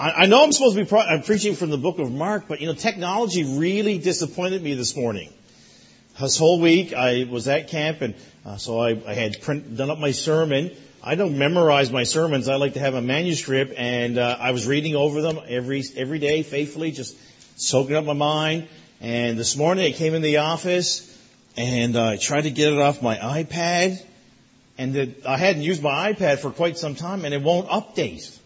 I, I know I'm supposed to be pro- I'm preaching from the book of Mark, but you know, technology really disappointed me this morning. This whole week I was at camp and uh, so I, I had print, done up my sermon. I don't memorize my sermons. I like to have a manuscript and uh, I was reading over them every, every day faithfully, just soaking up my mind. And this morning I came in the office and uh, I tried to get it off my iPad and the, I hadn't used my iPad for quite some time and it won't update.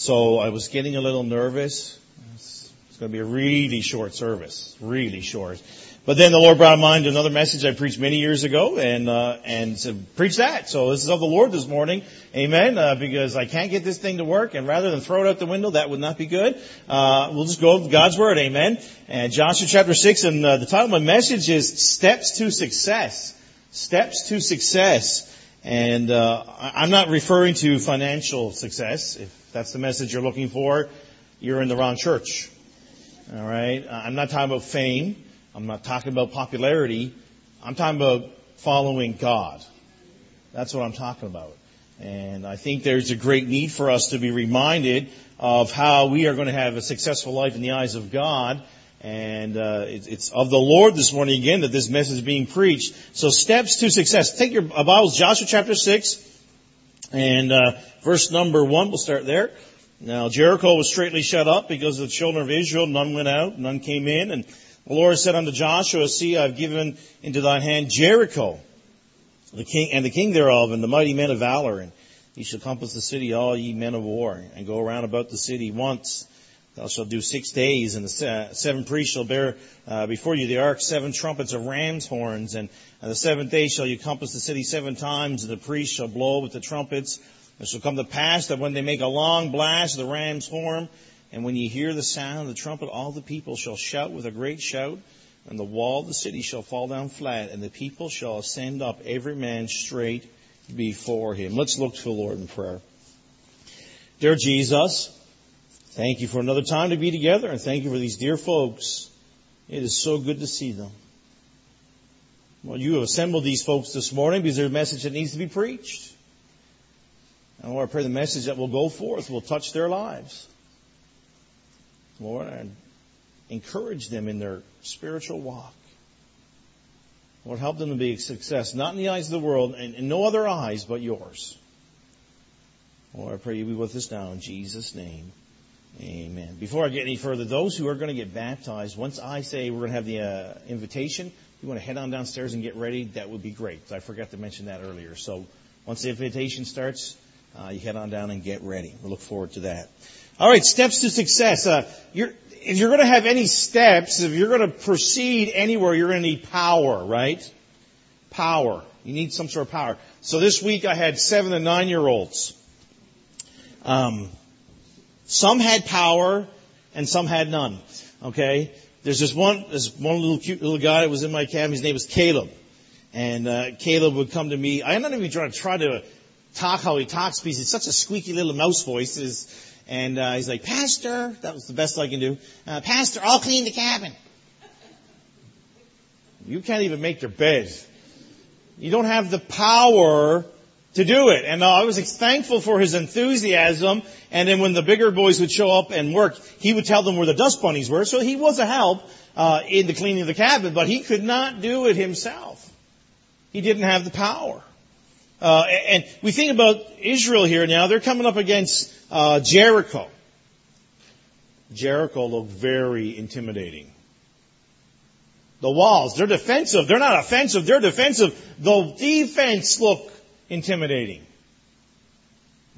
So I was getting a little nervous. It's, going to be a really short service, really short. But then the Lord brought to mind another message I preached many years ago, and uh, and said, preach that. So this is of the Lord this morning, Amen. Uh, because I can't get this thing to work, and rather than throw it out the window, that would not be good. Uh, we'll just go with God's word, Amen. And Joshua chapter six, and uh, the title of my message is "Steps to Success." Steps to success. And uh, I'm not referring to financial success. If that's the message you're looking for, you're in the wrong church. All right. I'm not talking about fame. I'm not talking about popularity. I'm talking about following God. That's what I'm talking about. And I think there's a great need for us to be reminded of how we are going to have a successful life in the eyes of God. And uh, it's of the Lord this morning again that this message is being preached. So steps to success. Take your Bibles, Joshua chapter six, and uh, verse number one. We'll start there. Now Jericho was straightly shut up because of the children of Israel. None went out, none came in, and the Lord said unto Joshua, See, I have given into thine hand Jericho, the king, and the king thereof, and the mighty men of valor, and ye shall compass the city, all ye men of war, and go around about the city once. Thou shalt do six days, and the seven priests shall bear uh, before you the ark seven trumpets of ram's horns, and on the seventh day shall you compass the city seven times, and the priests shall blow with the trumpets. It shall come to pass that when they make a long blast of the ram's horn, and when ye hear the sound of the trumpet, all the people shall shout with a great shout, and the wall of the city shall fall down flat, and the people shall ascend up, every man straight before him. Let's look to the Lord in prayer. Dear Jesus, thank you for another time to be together, and thank you for these dear folks. It is so good to see them. Well, you have assembled these folks this morning because there's a message that needs to be preached. And Lord, I pray the message that will go forth will touch their lives. Lord, and encourage them in their spiritual walk. Lord, help them to be a success, not in the eyes of the world and in no other eyes but yours. Lord, I pray you be with us now in Jesus' name. Amen. Before I get any further, those who are going to get baptized, once I say we're going to have the uh, invitation, you want to head on downstairs and get ready, that would be great. I forgot to mention that earlier. So once the invitation starts, uh, you head on down and get ready. We look forward to that. All right, steps to success. Uh, you're, if you're going to have any steps, if you're going to proceed anywhere, you're going to need power, right? Power. You need some sort of power. So this week I had seven and nine year olds. Um, some had power and some had none. Okay? There's this one, this one little cute little guy that was in my camp. His name was Caleb. And, uh, Caleb would come to me. I'm not even trying to try to talk how he talks because he's such a squeaky little mouse voice. And uh, he's like, Pastor, that was the best I can do. Uh, Pastor, I'll clean the cabin. You can't even make your bed. You don't have the power to do it. And I was thankful for his enthusiasm. And then when the bigger boys would show up and work, he would tell them where the dust bunnies were. So he was a help uh, in the cleaning of the cabin, but he could not do it himself. He didn't have the power. Uh, and we think about Israel here now. They're coming up against uh, Jericho. Jericho looked very intimidating. The walls, they're defensive. They're not offensive. They're defensive. The defense look intimidating.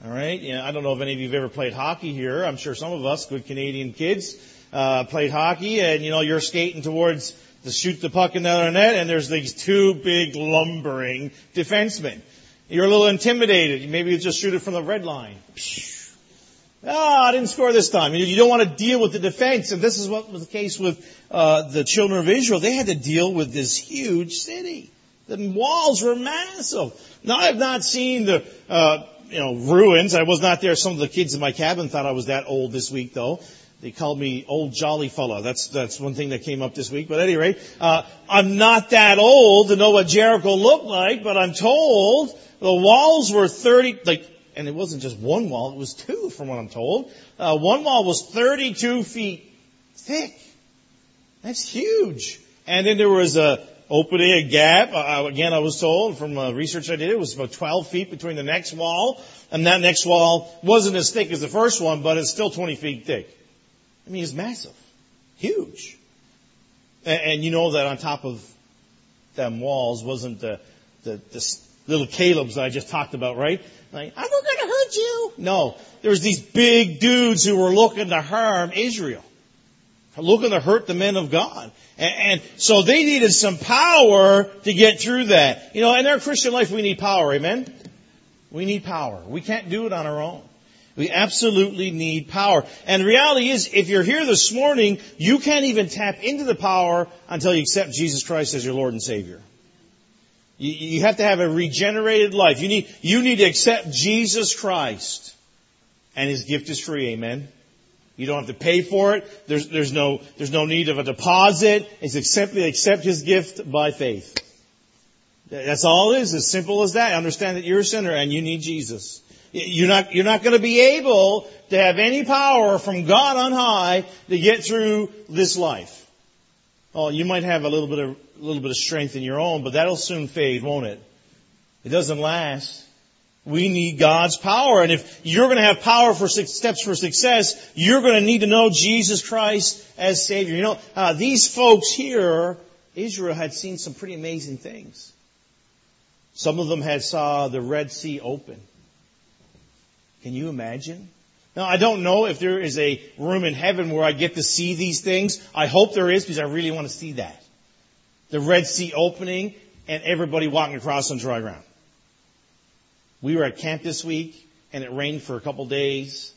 All right. Yeah, I don't know if any of you have ever played hockey here. I'm sure some of us, good Canadian kids, uh, played hockey, and you know you're skating towards to shoot the puck in the other net, and there's these two big lumbering defensemen. You're a little intimidated. Maybe you just shoot it from the red line. Oh, I didn't score this time. You don't want to deal with the defense. And this is what was the case with uh, the children of Israel. They had to deal with this huge city. The walls were massive. Now, I have not seen the uh, you know ruins. I was not there. Some of the kids in my cabin thought I was that old this week, though. They called me old jolly fella. That's that's one thing that came up this week. But at any rate, uh, I'm not that old to know what Jericho looked like. But I'm told the walls were 30, like and it wasn't just one wall, it was two from what I'm told. Uh, one wall was 32 feet thick. That's huge. And then there was a opening, a gap. Uh, again, I was told from uh, research I did, it was about 12 feet between the next wall. And that next wall wasn't as thick as the first one, but it's still 20 feet thick. I mean, it's massive. Huge. And, and you know that on top of them walls wasn't the, the, the little Caleb's I just talked about, right? Like, I'm not going to hurt you. No. There's these big dudes who were looking to harm Israel. Looking to hurt the men of God. And, and, so they needed some power to get through that. You know, in our Christian life we need power, amen? We need power. We can't do it on our own. We absolutely need power. And the reality is, if you're here this morning, you can't even tap into the power until you accept Jesus Christ as your Lord and Savior. You, you have to have a regenerated life. You need, you need to accept Jesus Christ. And His gift is free, amen? You don't have to pay for it. There's, there's no, there's no need of a deposit. It's simply accept His gift by faith. That's all it is, as simple as that. Understand that you're a sinner and you need Jesus. You're not, you're not going to be able to have any power from God on high to get through this life. Oh, you might have a little bit of, a little bit of strength in your own, but that'll soon fade, won't it? It doesn't last. We need God's power. And if you're going to have power for steps for success, you're going to need to know Jesus Christ as Savior. You know, uh, these folks here, Israel had seen some pretty amazing things. Some of them had saw the Red Sea open. Can you imagine? Now, I don't know if there is a room in heaven where I get to see these things. I hope there is because I really want to see that. The Red Sea opening and everybody walking across on dry ground. We were at camp this week and it rained for a couple days.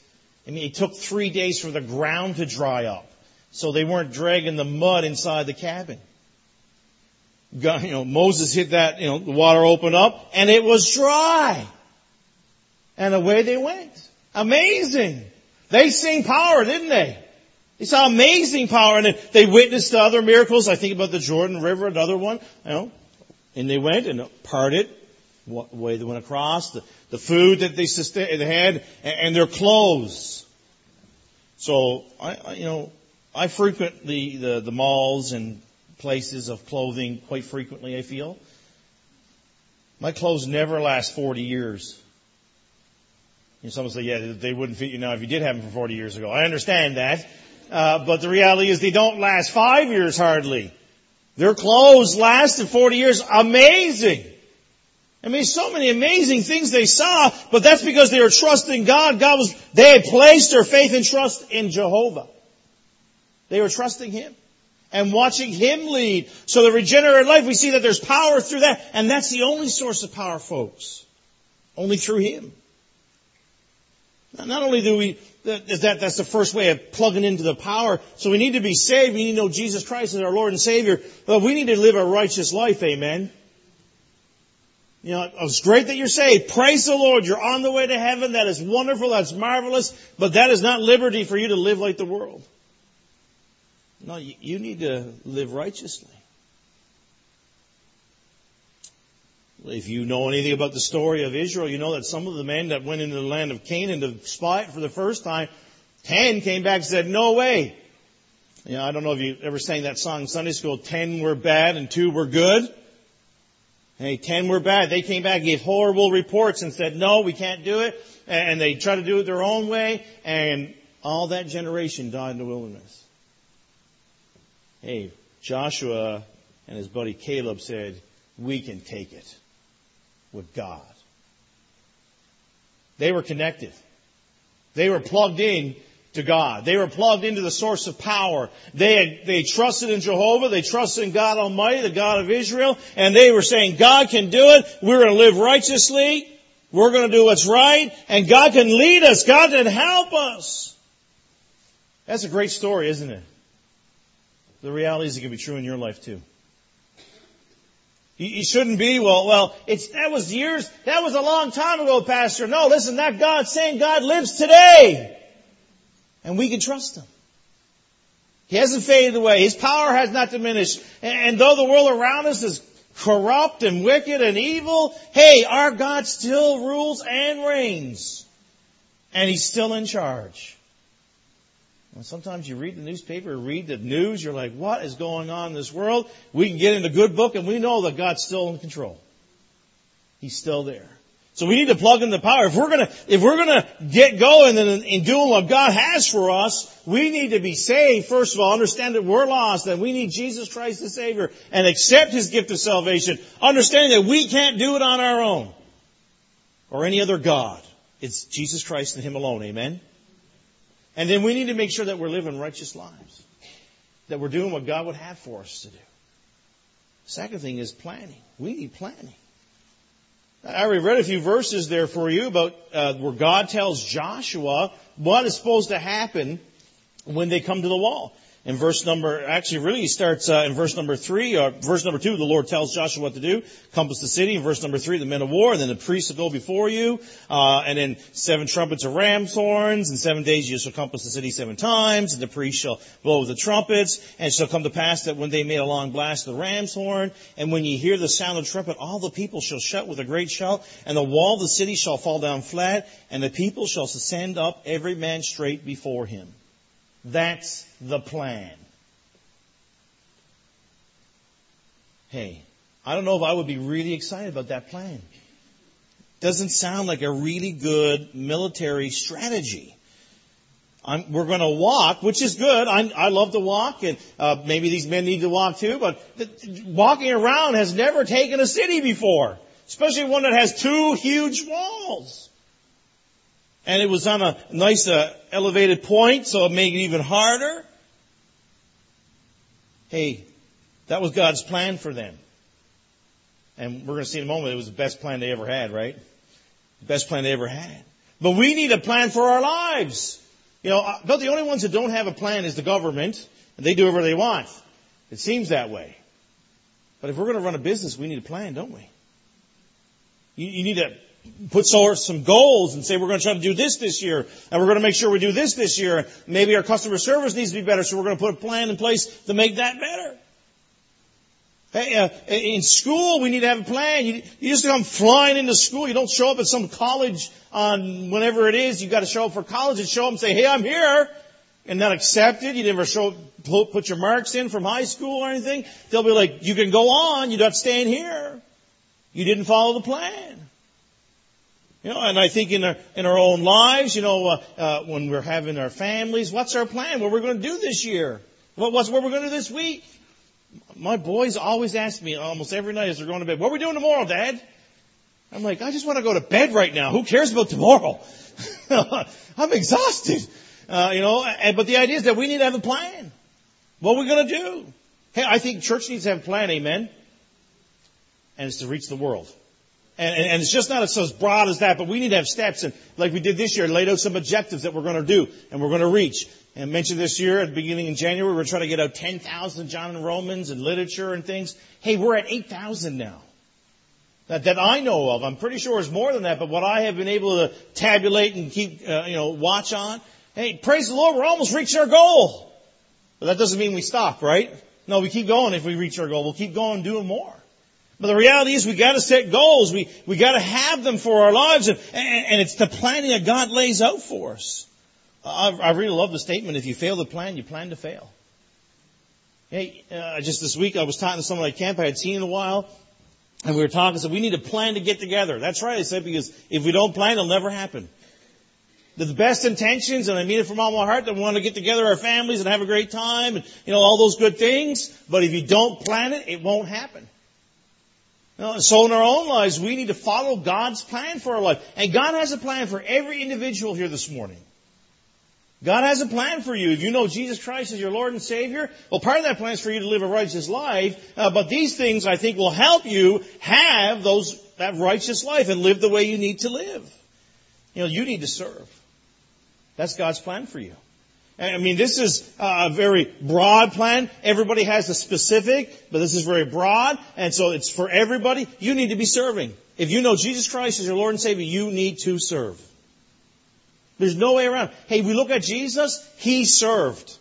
I mean, it took three days for the ground to dry up. So they weren't dragging the mud inside the cabin. God, you know, Moses hit that, you know, the water opened up and it was dry. And away they went. Amazing. They sing power, didn't they? They saw amazing power and they witnessed the other miracles. I think about the Jordan River, another one, you know. And they went and parted, way they went across, the, the food that they, sustained, they had, and, and their clothes. So, I, I, you know, I frequent the, the, the malls and places of clothing quite frequently, I feel. My clothes never last 40 years. And someone say, yeah, they wouldn't fit you now if you did have them for 40 years ago. I understand that. Uh, but the reality is they don't last five years hardly. Their clothes lasted 40 years. Amazing. I mean, so many amazing things they saw, but that's because they were trusting God. God was, they had placed their faith and trust in Jehovah. They were trusting Him and watching Him lead. So the regenerated life, we see that there's power through that, and that's the only source of power, folks. Only through Him. Not only do we, that, that's the first way of plugging into the power. So we need to be saved. We need to know Jesus Christ as our Lord and Savior. But we need to live a righteous life. Amen. You know, it's great that you're saved. Praise the Lord. You're on the way to heaven. That is wonderful. That's marvelous. But that is not liberty for you to live like the world. No, you need to live righteously. If you know anything about the story of Israel, you know that some of the men that went into the land of Canaan to spy it for the first time, ten came back and said, no way. You know, I don't know if you ever sang that song in Sunday school, ten were bad and two were good. Hey, ten were bad. They came back, gave horrible reports and said, no, we can't do it. And they tried to do it their own way and all that generation died in the wilderness. Hey, Joshua and his buddy Caleb said, we can take it with God. They were connected. They were plugged in to God. They were plugged into the source of power. They had, they trusted in Jehovah. They trusted in God Almighty, the God of Israel, and they were saying, God can do it. We're going to live righteously. We're going to do what's right, and God can lead us. God can help us. That's a great story, isn't it? The reality is it can be true in your life too. You shouldn't be, well, well, it's, that was years, that was a long time ago, Pastor. No, listen, that God saying God lives today. And we can trust Him. He hasn't faded away. His power has not diminished. And, though the world around us is corrupt and wicked and evil, hey, our God still rules and reigns. And He's still in charge. And sometimes you read the newspaper, read the news, you're like, what is going on in this world? We can get in the good book and we know that God's still in control. He's still there. So we need to plug in the power. If we're gonna, if we're gonna get going and in doing what God has for us, we need to be saved. First of all, understand that we're lost, that we need Jesus Christ the Savior, and accept His gift of salvation. Understanding that we can't do it on our own. Or any other God. It's Jesus Christ and Him alone. Amen? And then we need to make sure that we're living righteous lives. That we're doing what God would have for us to do. Second thing is planning. We need planning. I already read a few verses there for you about uh, where God tells Joshua what is supposed to happen when they come to the wall in verse number, actually really starts uh, in verse number three, or verse number two, the Lord tells Joshua what to do, compass the city. In verse number three, the men of war, and then the priests will go before you, uh, and then seven trumpets of ram's horns, and seven days you shall compass the city seven times, and the priests shall blow the trumpets, and it shall come to pass that when they made a long blast of the ram's horn, and when ye hear the sound of the trumpet, all the people shall shout with a great shout, and the wall of the city shall fall down flat, and the people shall ascend up every man straight before him. That's the plan. Hey, I don't know if I would be really excited about that plan. Doesn't sound like a really good military strategy. I'm, we're going to walk, which is good. I'm, i love to walk, and uh, maybe these men need to walk too. But walking around has never taken a city before, especially one that has two huge walls and it was on a nice uh, elevated point, so it made it even harder. Hey, that was God's plan for them. And we're going to see in a moment it was the best plan they ever had, right? The best plan they ever had. But we need a plan for our lives. You know, about the only ones that don't have a plan is the government, and they do whatever they want. It seems that way. But if we're going to run a business, we need a plan, don't we? You, you need to put some goals and say we're going to try to do this this year, and we're going to make sure we do this this year. Maybe our customer service needs to be better, so we're going to put a plan in place to make that better. Hey, uh, in school, we need to have a plan. You, you just come flying into school. You don't show up at some college on whenever it is. You've got to show up for college and show up and say, hey, I'm here. And not accepted. You never show, put your marks in from high school or anything. They'll be like, you can go on. You're not staying here. You didn't follow the plan. You know, and I think in our, in our own lives, you know, uh, uh, when we're having our families, what's our plan? What we're going to do this year? What, what's what we're going to do this week? My boys always ask me almost every night as they're going to bed, what are we doing tomorrow, Dad? I'm like, I just want to go to bed right now. Who cares about tomorrow? I'm exhausted. Uh, you know, and, but the idea is that we need to have a plan. What are we going to do? Hey, I think church needs to have a plan, amen? And it's to reach the world. And, and, it's just not as broad as that, but we need to have steps. And like we did this year, laid out some objectives that we're going to do and we're going to reach. And I mentioned this year at the beginning in January, we're trying to get out 10,000 John and Romans and literature and things. Hey, we're at 8,000 now. That, that I know of. I'm pretty sure it's more than that, but what I have been able to tabulate and keep, uh, you know, watch on. Hey, praise the Lord, we're almost reaching our goal. But that doesn't mean we stop, right? No, we keep going if we reach our goal. We'll keep going doing more. But the reality is we gotta set goals. We, we gotta have them for our lives and, and, and it's the planning that God lays out for us. I, I really love the statement, if you fail to plan, you plan to fail. Hey, uh, just this week I was talking to someone at camp I had seen in a while, and we were talking, so we need a plan to get together. That's right, I said, because if we don't plan, it'll never happen. The best intentions, and I mean it from all my heart, that we want to get together our families and have a great time, and, you know, all those good things, but if you don't plan it, it won't happen. So in our own lives, we need to follow God's plan for our life. And God has a plan for every individual here this morning. God has a plan for you. If you know Jesus Christ as your Lord and Savior, well, part of that plan is for you to live a righteous life. Uh, but these things, I think, will help you have those that righteous life and live the way you need to live. You know, you need to serve. That's God's plan for you. I mean, this is a very broad plan. Everybody has a specific, but this is very broad, and so it's for everybody. You need to be serving. If you know Jesus Christ as your Lord and Savior, you need to serve. There's no way around. Hey, we look at Jesus, He served.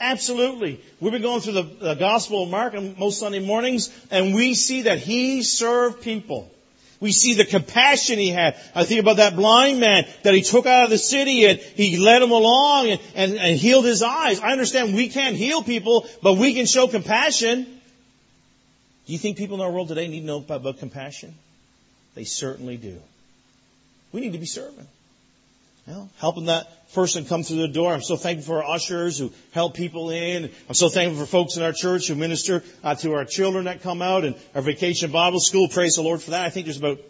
Absolutely. We've been going through the, the Gospel of Mark on most Sunday mornings, and we see that he served people. We see the compassion he had. I think about that blind man that he took out of the city and he led him along and, and, and healed his eyes. I understand we can't heal people, but we can show compassion. Do you think people in our world today need to know about compassion? They certainly do. We need to be serving. Know, helping that person come through the door. I'm so thankful for our ushers who help people in. I'm so thankful for folks in our church who minister uh, to our children that come out and our vacation Bible school. Praise the Lord for that. I think there's about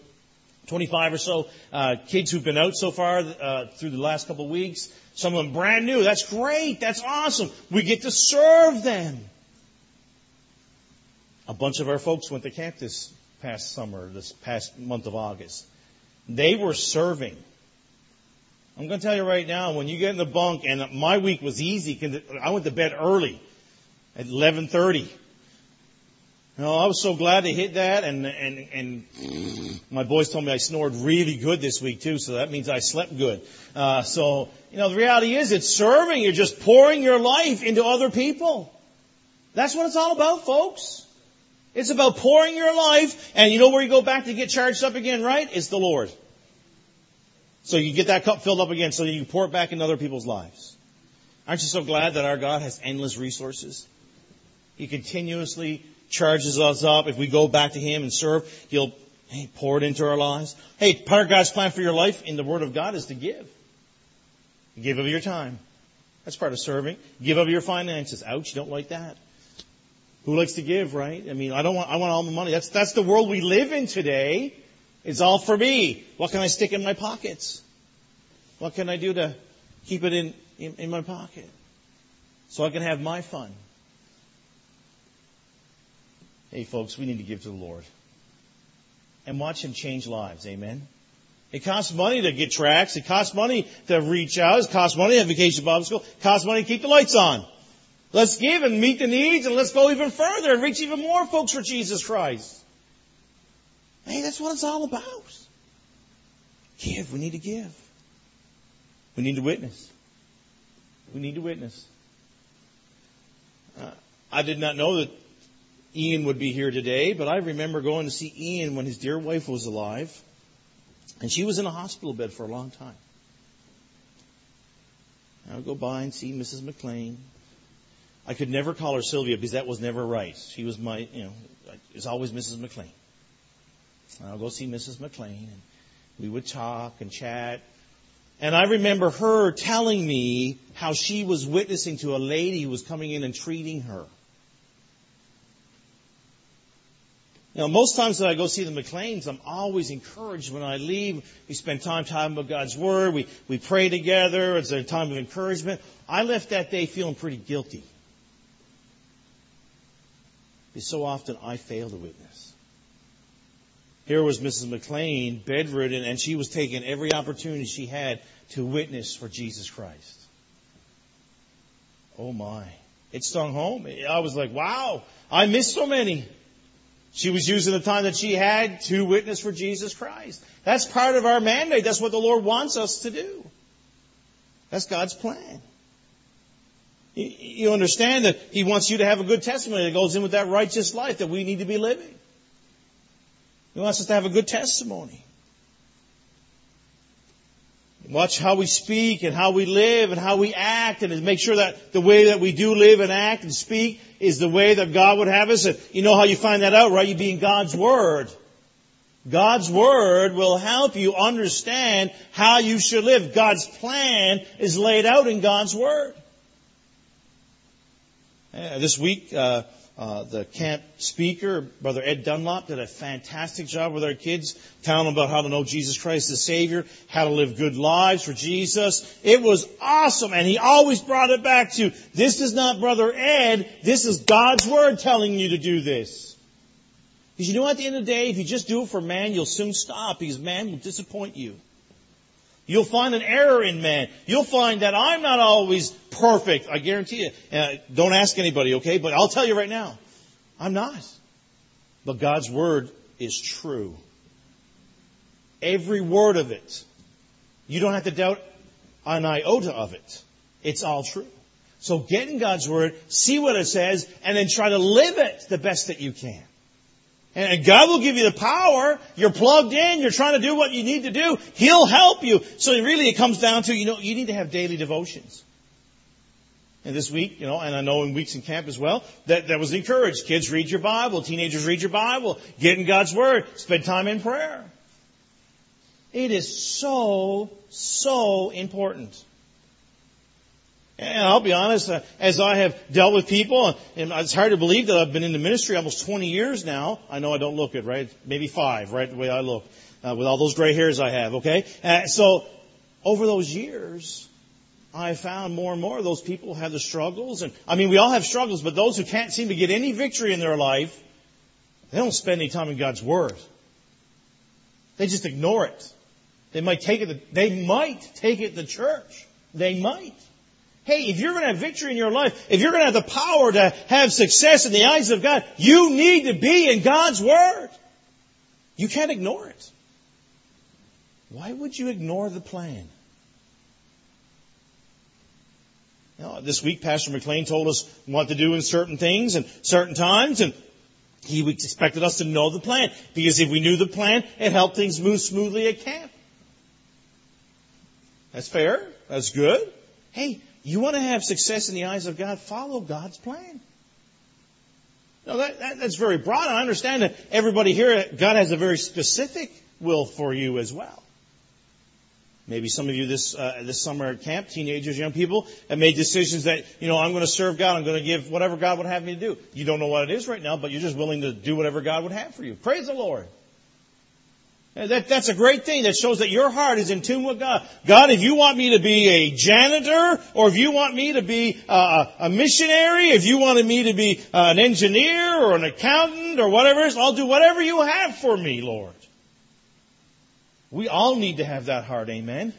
25 or so uh, kids who've been out so far uh, through the last couple of weeks. Some of them brand new. That's great. That's awesome. We get to serve them. A bunch of our folks went to camp this past summer, this past month of August. They were serving. I'm going to tell you right now, when you get in the bunk, and my week was easy, I went to bed early at 11:30. You know, I was so glad to hit that, and and and my boys told me I snored really good this week too, so that means I slept good. Uh, so you know, the reality is, it's serving. You're just pouring your life into other people. That's what it's all about, folks. It's about pouring your life, and you know where you go back to get charged up again, right? It's the Lord. So you get that cup filled up again so you can pour it back in other people's lives. Aren't you so glad that our God has endless resources? He continuously charges us up. If we go back to Him and serve, He'll hey, pour it into our lives. Hey, part of God's plan for your life in the Word of God is to give. Give of your time. That's part of serving. Give of your finances. Ouch, you don't like that. Who likes to give, right? I mean, I don't want, I want all the money. That's, that's the world we live in today. It's all for me. What can I stick in my pockets? What can I do to keep it in, in, in my pocket? So I can have my fun. Hey folks, we need to give to the Lord. And watch Him change lives. Amen. It costs money to get tracks. It costs money to reach out. It costs money to have vacation Bible school. It costs money to keep the lights on. Let's give and meet the needs and let's go even further and reach even more folks for Jesus Christ. Hey, that's what it's all about. Give. We need to give. We need to witness. We need to witness. Uh, I did not know that Ian would be here today, but I remember going to see Ian when his dear wife was alive, and she was in a hospital bed for a long time. I would go by and see Mrs. McLean, I could never call her Sylvia because that was never right. She was my, you know, it's always Mrs. McLean. I'll go see Mrs. McLean and we would talk and chat. And I remember her telling me how she was witnessing to a lady who was coming in and treating her. Know, most times that I go see the McLeans, I'm always encouraged when I leave. We spend time talking about God's Word. We, we pray together. It's a time of encouragement. I left that day feeling pretty guilty. Because so often I fail to witness. Here was Mrs. McLean, bedridden, and she was taking every opportunity she had to witness for Jesus Christ. Oh my. It stung home. I was like, wow, I missed so many. She was using the time that she had to witness for Jesus Christ. That's part of our mandate. That's what the Lord wants us to do. That's God's plan. You understand that He wants you to have a good testimony that goes in with that righteous life that we need to be living. He wants us to have a good testimony. Watch how we speak and how we live and how we act and make sure that the way that we do live and act and speak is the way that God would have us. And you know how you find that out, right? You be in God's Word. God's Word will help you understand how you should live. God's plan is laid out in God's Word. Uh, this week, uh, uh, the camp speaker, Brother Ed Dunlop, did a fantastic job with our kids, telling them about how to know Jesus Christ as Savior, how to live good lives for Jesus. It was awesome, and he always brought it back to, this is not Brother Ed, this is God's Word telling you to do this. Because you know at the end of the day, if you just do it for man, you'll soon stop, because man will disappoint you. You'll find an error in man. You'll find that I'm not always perfect. I guarantee you. Uh, don't ask anybody, okay? But I'll tell you right now, I'm not. But God's word is true. Every word of it. You don't have to doubt an iota of it. It's all true. So get in God's Word, see what it says, and then try to live it the best that you can. And God will give you the power. You're plugged in. You're trying to do what you need to do. He'll help you. So really it comes down to, you know, you need to have daily devotions. And this week, you know, and I know in weeks in camp as well, that, that was encouraged. Kids read your Bible. Teenagers read your Bible. Get in God's Word. Spend time in prayer. It is so, so important. And I'll be honest, uh, as I have dealt with people, and it's hard to believe that I've been in the ministry almost 20 years now. I know I don't look it, right? Maybe five, right? The way I look, uh, with all those gray hairs I have, okay? Uh, so, over those years, I found more and more of those people have the struggles, and I mean, we all have struggles, but those who can't seem to get any victory in their life, they don't spend any time in God's Word. They just ignore it. They might take it, they might take it to church. They might. Hey, if you're going to have victory in your life, if you're going to have the power to have success in the eyes of God, you need to be in God's Word. You can't ignore it. Why would you ignore the plan? Know, this week, Pastor McLean told us what to do in certain things and certain times, and he expected us to know the plan. Because if we knew the plan, it helped things move smoothly at camp. That's fair. That's good. Hey, you want to have success in the eyes of God? Follow God's plan. No, that, that, that's very broad. I understand that everybody here, God has a very specific will for you as well. Maybe some of you this uh, this summer at camp, teenagers, young people, have made decisions that you know I'm going to serve God. I'm going to give whatever God would have me to do. You don't know what it is right now, but you're just willing to do whatever God would have for you. Praise the Lord. That, that's a great thing. That shows that your heart is in tune with God. God, if you want me to be a janitor, or if you want me to be uh, a missionary, if you wanted me to be uh, an engineer or an accountant or whatever I'll do whatever you have for me, Lord. We all need to have that heart, amen?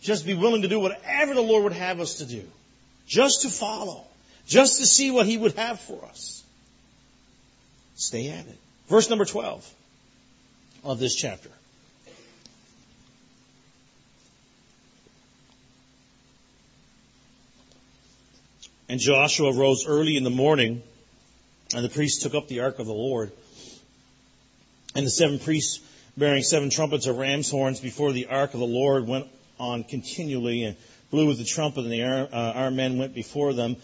Just be willing to do whatever the Lord would have us to do. Just to follow. Just to see what He would have for us. Stay at it. Verse number 12 of this chapter. And Joshua rose early in the morning, and the priests took up the ark of the Lord. And the seven priests bearing seven trumpets of ram's horns before the ark of the Lord went on continually and blew with the trumpet, and the uh, men went before them.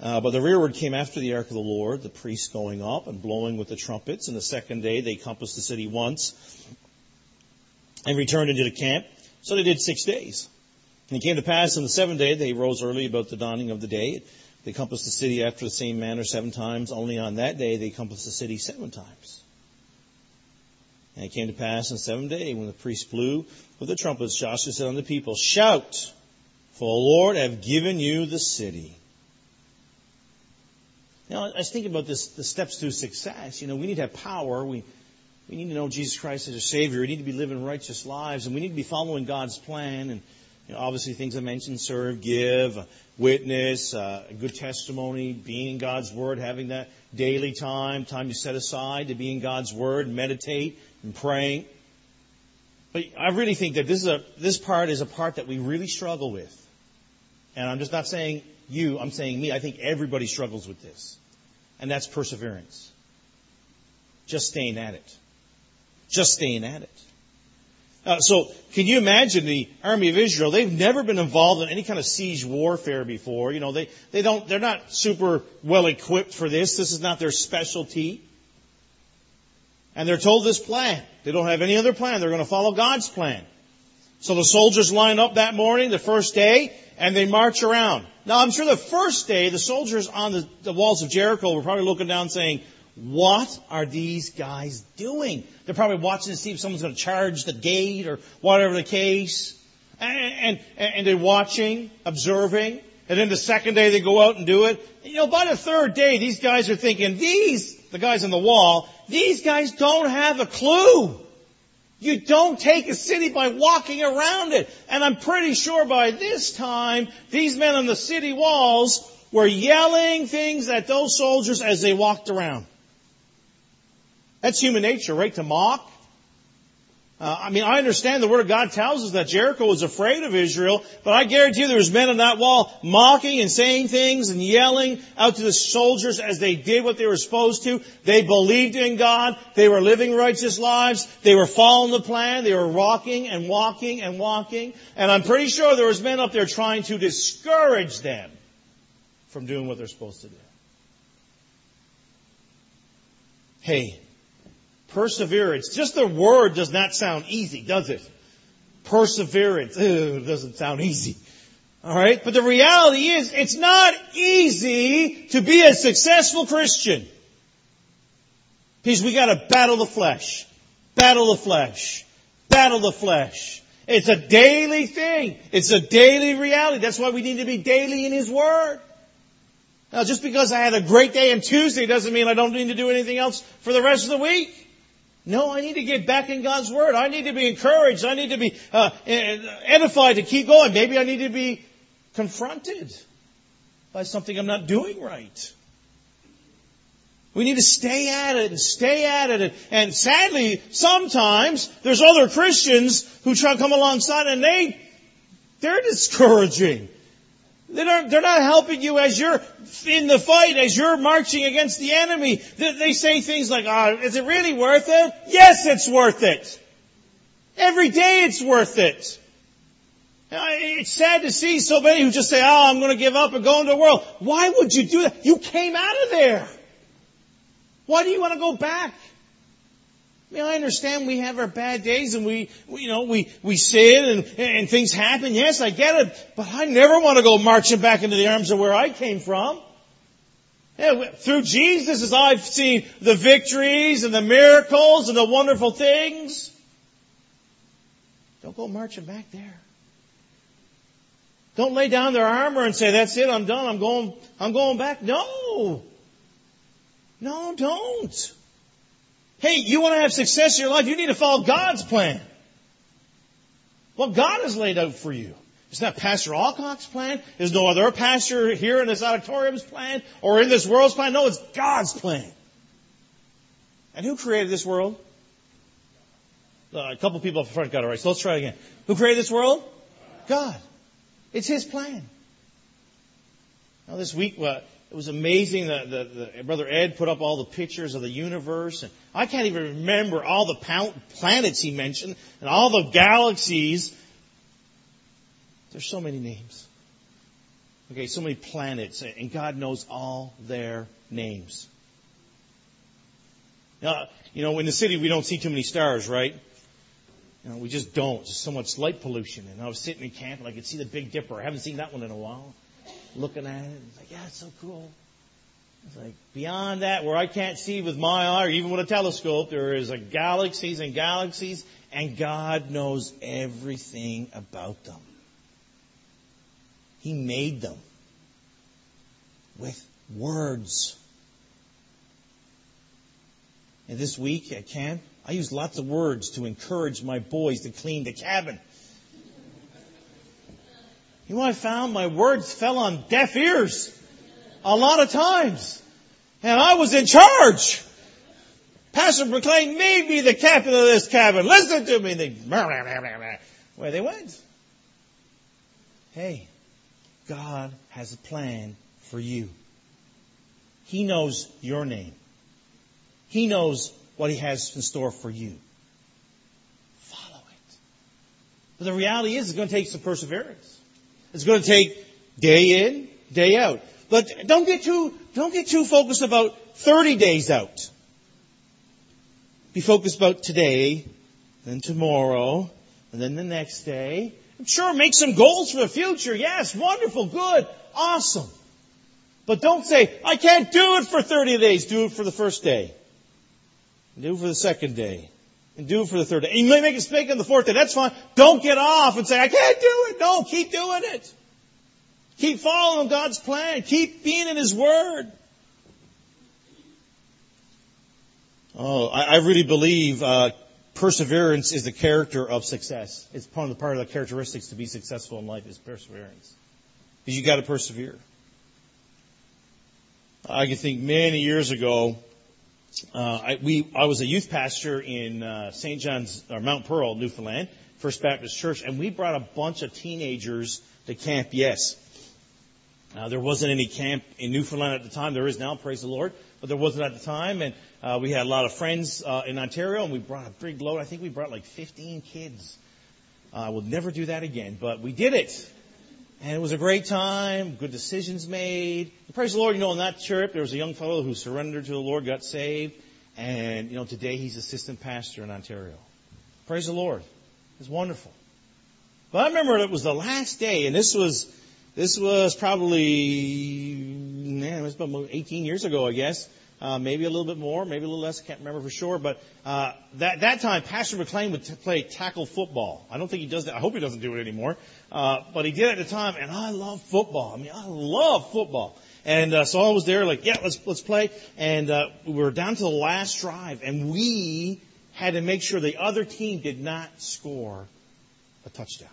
Uh, but the rearward came after the ark of the Lord, the priests going up and blowing with the trumpets. And the second day they compassed the city once and returned into the camp. So they did six days. And it came to pass on the seventh day they rose early about the dawning of the day. They compassed the city after the same manner seven times. Only on that day they compassed the city seven times. And it came to pass on the seventh day when the priests blew with the trumpets, Joshua said unto the people, Shout, for the Lord have given you the city. Now, I was thinking about this, the steps to success. You know, we need to have power. We, we need to know Jesus Christ as our Savior. We need to be living righteous lives, and we need to be following God's plan. And you know, obviously, things I mentioned: serve, give, witness, uh, a good testimony, being in God's Word, having that daily time, time you set aside to be in God's Word, meditate, and praying. But I really think that this is a this part is a part that we really struggle with. And I'm just not saying you, I'm saying me. I think everybody struggles with this. And that's perseverance. Just staying at it. Just staying at it. Uh, so, can you imagine the army of Israel? They've never been involved in any kind of siege warfare before. You know, they, they don't, they're not super well equipped for this. This is not their specialty. And they're told this plan. They don't have any other plan. They're going to follow God's plan. So the soldiers line up that morning, the first day, and they march around. Now I'm sure the first day, the soldiers on the, the walls of Jericho were probably looking down saying, what are these guys doing? They're probably watching to see if someone's going to charge the gate or whatever the case. And, and, and they're watching, observing. And then the second day they go out and do it. You know, by the third day, these guys are thinking, these, the guys on the wall, these guys don't have a clue. You don't take a city by walking around it. And I'm pretty sure by this time, these men on the city walls were yelling things at those soldiers as they walked around. That's human nature, right? To mock. Uh, I mean, I understand the Word of God tells us that Jericho was afraid of Israel, but I guarantee you there was men on that wall mocking and saying things and yelling out to the soldiers as they did what they were supposed to. They believed in God. They were living righteous lives. They were following the plan. They were walking and walking and walking. And I'm pretty sure there was men up there trying to discourage them from doing what they're supposed to do. Hey, Perseverance. Just the word does not sound easy, does it? Perseverance. Ew, doesn't sound easy. Alright? But the reality is, it's not easy to be a successful Christian. Because we gotta battle the flesh. Battle the flesh. Battle the flesh. It's a daily thing. It's a daily reality. That's why we need to be daily in His Word. Now, just because I had a great day on Tuesday doesn't mean I don't need to do anything else for the rest of the week. No, I need to get back in God's Word. I need to be encouraged. I need to be uh, edified to keep going. Maybe I need to be confronted by something I'm not doing right. We need to stay at it and stay at it. And sadly, sometimes there's other Christians who try to come alongside and they, they're discouraging. They don't, they're not helping you as you're in the fight, as you're marching against the enemy. They, they say things like, oh, is it really worth it? Yes, it's worth it. Every day it's worth it. It's sad to see so many who just say, oh, I'm going to give up and go into the world. Why would you do that? You came out of there. Why do you want to go back? I mean, I understand we have our bad days and we, we you know, we, we sin and, and things happen. Yes, I get it. But I never want to go marching back into the arms of where I came from. Yeah, through Jesus, as I've seen the victories and the miracles and the wonderful things, don't go marching back there. Don't lay down their armor and say, that's it, I'm done, I'm going, I'm going back. No! No, don't. Hey, you want to have success in your life, you need to follow God's plan. What God has laid out for you. It's not Pastor Alcock's plan. There's no other pastor here in this auditorium's plan or in this world's plan. No, it's God's plan. And who created this world? Uh, a couple people up front got it right, so let's try it again. Who created this world? God. It's His plan. Now this week, uh, it was amazing that the, the, Brother Ed put up all the pictures of the universe. And I can't even remember all the planets he mentioned and all the galaxies. There's so many names. Okay, so many planets, and God knows all their names. Now, you know, in the city we don't see too many stars, right? You know, we just don't. There's so much light pollution. And I was sitting in camp and I could see the Big Dipper. I haven't seen that one in a while looking at it. It's like, yeah, it's so cool. It's like beyond that, where I can't see with my eye or even with a telescope, there is a galaxies and galaxies, and God knows everything about them. He made them with words. And this week at camp, I used lots of words to encourage my boys to clean the cabin. You know I found? My words fell on deaf ears a lot of times. And I was in charge. Pastor made me the captain of this cabin. Listen to me. They, where they went. Hey, God has a plan for you. He knows your name. He knows what He has in store for you. Follow it. But the reality is it's going to take some perseverance. It's going to take day in, day out. But don't get too, don't get too focused about 30 days out. Be focused about today, then tomorrow, and then the next day. Sure, make some goals for the future. Yes, wonderful, good, awesome. But don't say, I can't do it for 30 days. Do it for the first day. Do it for the second day and do it for the third day. And you may make a mistake on the fourth day. That's fine. Don't get off and say, I can't do it. No, keep doing it. Keep following God's plan. Keep being in His Word. Oh, I, I really believe uh, perseverance is the character of success. It's part of the part of the characteristics to be successful in life is perseverance. Because you got to persevere. I can think many years ago, uh, I, we, I was a youth pastor in uh, St. John's or Mount Pearl, Newfoundland, First Baptist Church, and we brought a bunch of teenagers to Camp Yes. Uh, there wasn't any camp in Newfoundland at the time. There is now, praise the Lord, but there wasn't at the time. And uh, we had a lot of friends uh, in Ontario, and we brought a big load. I think we brought like 15 kids. Uh, we'll never do that again, but we did it. And it was a great time, good decisions made. And praise the Lord, you know, in that trip, there was a young fellow who surrendered to the Lord, got saved, and, you know, today he's assistant pastor in Ontario. Praise the Lord. It's wonderful. But I remember it was the last day, and this was, this was probably, man, it was about 18 years ago, I guess. Uh, maybe a little bit more, maybe a little less. I can't remember for sure. But uh, that that time, Pastor McLean would t- play tackle football. I don't think he does that. I hope he doesn't do it anymore. Uh, but he did at the time, and I love football. I mean, I love football. And uh, so I was there, like, yeah, let's let's play. And uh, we were down to the last drive, and we had to make sure the other team did not score a touchdown.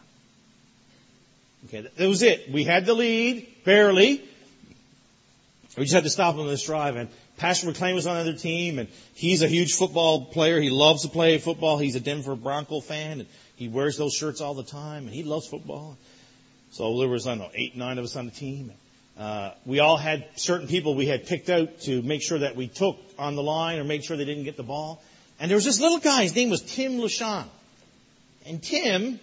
Okay, that was it. We had the lead barely. We just had to stop on this drive, and Pastor McLean was on the other team, and he's a huge football player. He loves to play football. He's a Denver Bronco fan, and he wears those shirts all the time, and he loves football. So there was, I don't know, eight, nine of us on the team. Uh, we all had certain people we had picked out to make sure that we took on the line or make sure they didn't get the ball. And there was this little guy, his name was Tim LaShawn. And Tim,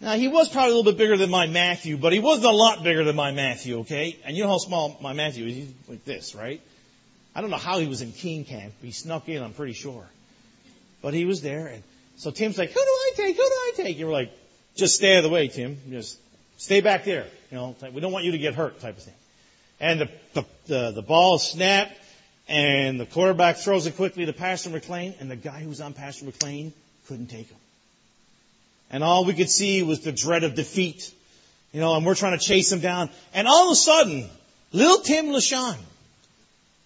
now he was probably a little bit bigger than my Matthew, but he wasn't a lot bigger than my Matthew, okay? And you know how small my Matthew is? He's like this, right? I don't know how he was in teen camp. He snuck in, I'm pretty sure. But he was there, and so Tim's like, "Who do I take? Who do I take?" You were like, "Just stay out of the way, Tim. Just stay back there. You know, we don't want you to get hurt," type of thing. And the the the, the ball snapped, and the quarterback throws it quickly to Pastor McLean, and the guy who was on Pastor McLean couldn't take him. And all we could see was the dread of defeat. You know, and we're trying to chase him down. And all of a sudden, little Tim LaShawn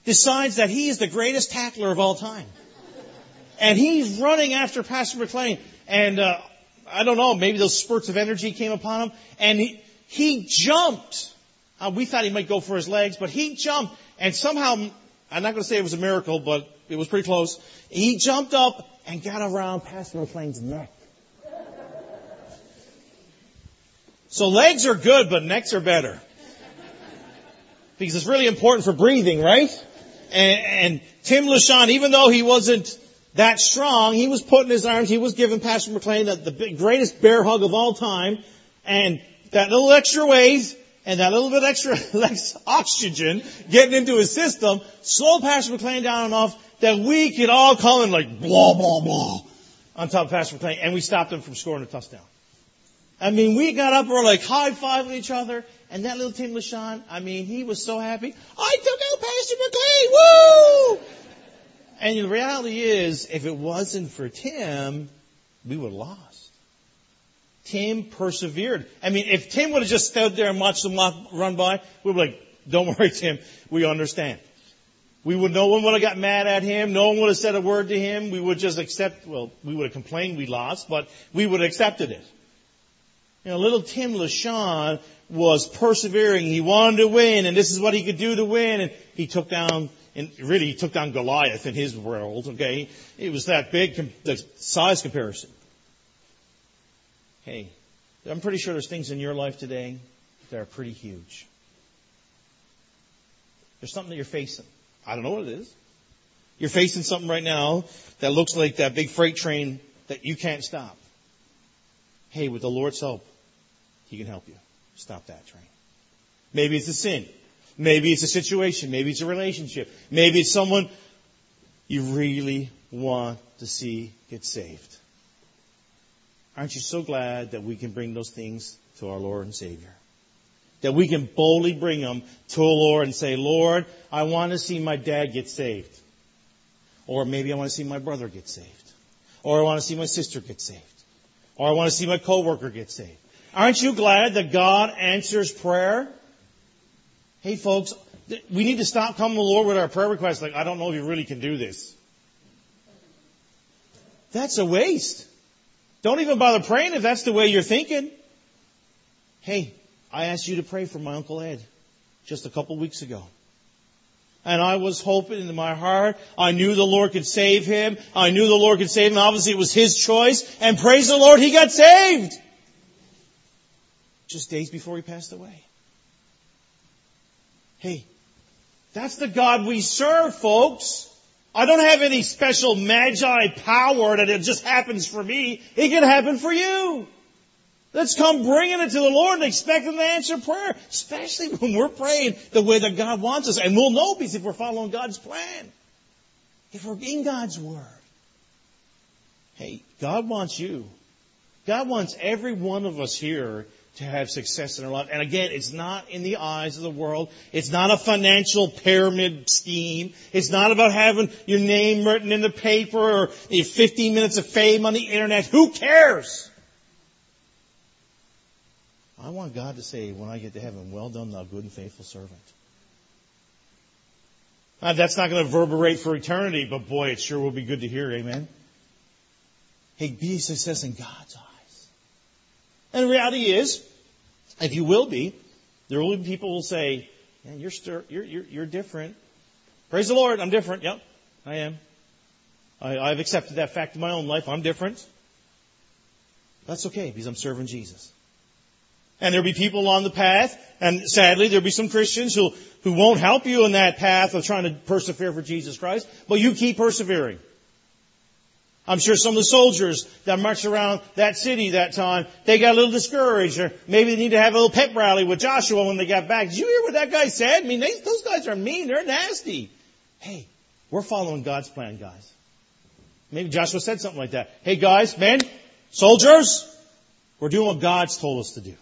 decides that he is the greatest tackler of all time. And he's running after Pastor McLean. And uh, I don't know, maybe those spurts of energy came upon him. And he, he jumped. Uh, we thought he might go for his legs, but he jumped. And somehow, I'm not going to say it was a miracle, but it was pretty close. He jumped up and got around Pastor McLean's neck. So legs are good, but necks are better. Because it's really important for breathing, right? And, and Tim LaShawn, even though he wasn't that strong, he was putting his arms, he was giving Pastor McLean the, the greatest bear hug of all time. And that little extra weight and that little bit extra oxygen getting into his system slowed Pastor McLean down enough that we could all come in like blah, blah, blah on top of Pastor McLean and we stopped him from scoring a touchdown. I mean, we got up, we're like high fiving each other, and that little Tim LaShawn, I mean, he was so happy. I took out Pastor McLean, woo! And the reality is, if it wasn't for Tim, we would have lost. Tim persevered. I mean, if Tim would have just stood there and watched them run by, we'd be like, don't worry, Tim, we understand. We would, no one would have got mad at him. No one would have said a word to him. We would just accept, well, we would have complained we lost, but we would have accepted it. You know, little Tim LaShawn was persevering. He wanted to win, and this is what he could do to win. And he took down, and really, he took down Goliath in his world. Okay, it was that big, the size comparison. Hey, I'm pretty sure there's things in your life today that are pretty huge. There's something that you're facing. I don't know what it is. You're facing something right now that looks like that big freight train that you can't stop. Hey, with the Lord's help, he can help you stop that train. Maybe it's a sin. Maybe it's a situation. Maybe it's a relationship. Maybe it's someone you really want to see get saved. Aren't you so glad that we can bring those things to our Lord and Savior? That we can boldly bring them to the Lord and say, Lord, I want to see my dad get saved. Or maybe I want to see my brother get saved. Or I want to see my sister get saved. Or I want to see my coworker get saved. Aren't you glad that God answers prayer? Hey folks, we need to stop coming to the Lord with our prayer requests like, I don't know if you really can do this. That's a waste. Don't even bother praying if that's the way you're thinking. Hey, I asked you to pray for my Uncle Ed just a couple weeks ago. and I was hoping in my heart. I knew the Lord could save him. I knew the Lord could save him. Obviously it was his choice. And praise the Lord, he got saved. Just days before he passed away. Hey, that's the God we serve, folks. I don't have any special magi power that it just happens for me. It can happen for you. Let's come bringing it to the Lord and expect Him to answer prayer, especially when we're praying the way that God wants us. And we'll know because if we're following God's plan, if we're in God's Word. Hey, God wants you. God wants every one of us here to have success in our life. And again, it's not in the eyes of the world. It's not a financial pyramid scheme. It's not about having your name written in the paper or 15 minutes of fame on the internet. Who cares? I want God to say when I get to heaven, well done, thou good and faithful servant. Now, that's not going to reverberate for eternity, but boy, it sure will be good to hear. Amen. Hey, be a success in God's eyes. And the reality is, if you will be, there will be people who will say, man, you're, stir- you're, you're, you're different. Praise the Lord, I'm different. Yep, I am. I, I've accepted that fact in my own life. I'm different. That's okay because I'm serving Jesus. And there'll be people on the path, and sadly there'll be some Christians who, who won't help you in that path of trying to persevere for Jesus Christ, but you keep persevering. I'm sure some of the soldiers that marched around that city that time, they got a little discouraged, or maybe they need to have a little pep rally with Joshua when they got back. Did you hear what that guy said? I mean, they, those guys are mean, they're nasty. Hey, we're following God's plan, guys. Maybe Joshua said something like that. Hey guys, men, soldiers, we're doing what God's told us to do.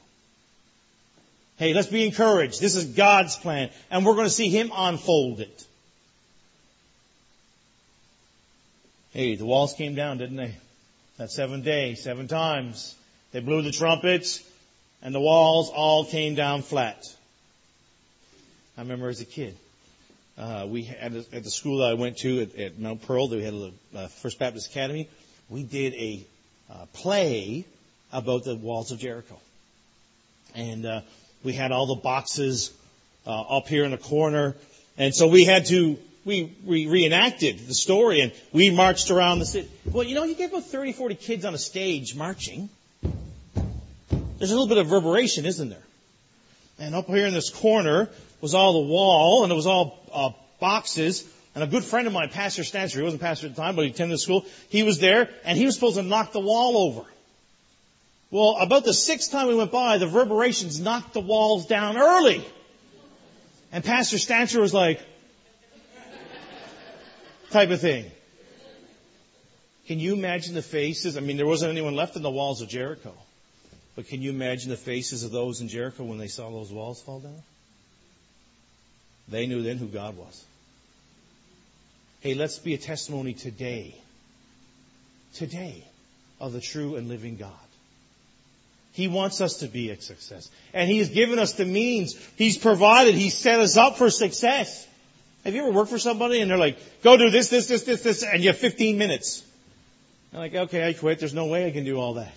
Hey, let's be encouraged. This is God's plan, and we're going to see Him unfold it. Hey, the walls came down, didn't they? That seventh day, seven times. They blew the trumpets, and the walls all came down flat. I remember as a kid, uh, we had at the school that I went to at, at Mount Pearl, we had a uh, First Baptist Academy. We did a uh, play about the walls of Jericho, and uh, we had all the boxes uh, up here in the corner, and so we had to we, we reenacted the story and we marched around the city. Well, you know, you get about 30, 40 kids on a stage marching. There's a little bit of reverberation, isn't there? And up here in this corner was all the wall and it was all uh, boxes. And a good friend of mine, Pastor Stancher, he wasn't pastor at the time, but he attended the school. He was there and he was supposed to knock the wall over. Well, about the sixth time we went by, the reverberations knocked the walls down early. And Pastor Stancher was like, type of thing. Can you imagine the faces? I mean, there wasn't anyone left in the walls of Jericho. But can you imagine the faces of those in Jericho when they saw those walls fall down? They knew then who God was. Hey, let's be a testimony today, today, of the true and living God. He wants us to be a success. And He's given us the means. He's provided. He's set us up for success. Have you ever worked for somebody and they're like, go do this, this, this, this, this, and you have 15 minutes? I'm like, okay, I quit. There's no way I can do all that.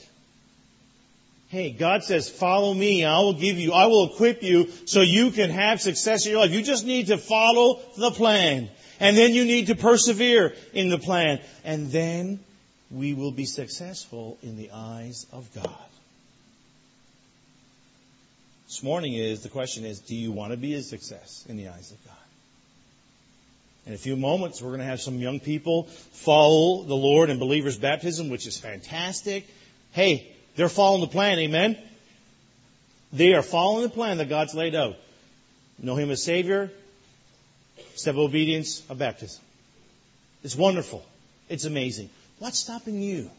Hey, God says, follow me. I will give you, I will equip you so you can have success in your life. You just need to follow the plan. And then you need to persevere in the plan. And then we will be successful in the eyes of God. This morning is, the question is, do you want to be a success in the eyes of God? In a few moments, we're going to have some young people follow the Lord in believers' baptism, which is fantastic. Hey, they're following the plan, amen? They are following the plan that God's laid out. Know Him as Savior, step of obedience, of baptism. It's wonderful. It's amazing. What's stopping you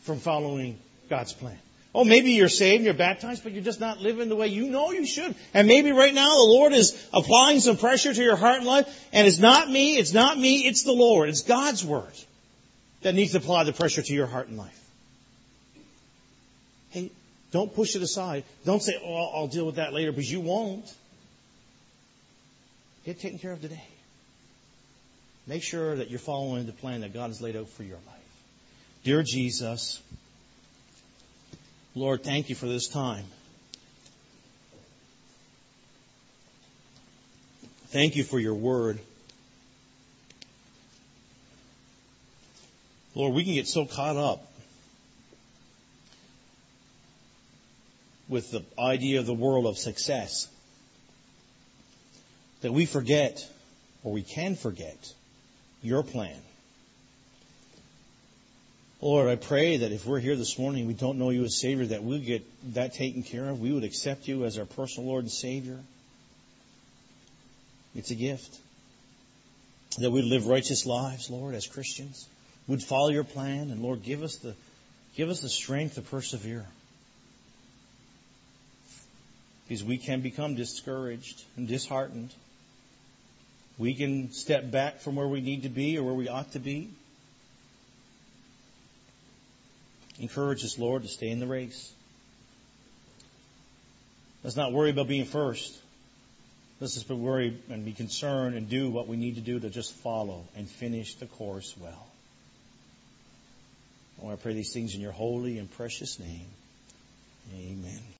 from following God's plan? Oh, maybe you're saved, and you're baptized, but you're just not living the way you know you should. And maybe right now the Lord is applying some pressure to your heart and life, and it's not me, it's not me, it's the Lord. It's God's Word that needs to apply the pressure to your heart and life. Hey, don't push it aside. Don't say, oh, I'll deal with that later, because you won't. Get taken care of today. Make sure that you're following the plan that God has laid out for your life. Dear Jesus, Lord, thank you for this time. Thank you for your word. Lord, we can get so caught up with the idea of the world of success that we forget, or we can forget, your plan. Lord, I pray that if we're here this morning, we don't know you as Savior, that we'll get that taken care of. We would accept you as our personal Lord and Savior. It's a gift. That we'd live righteous lives, Lord, as Christians. We'd follow your plan, and Lord, give us the, give us the strength to persevere. Because we can become discouraged and disheartened. We can step back from where we need to be or where we ought to be. Encourage us, Lord, to stay in the race. Let's not worry about being first. Let's just be worried and be concerned and do what we need to do to just follow and finish the course well. I want to pray these things in your holy and precious name. Amen.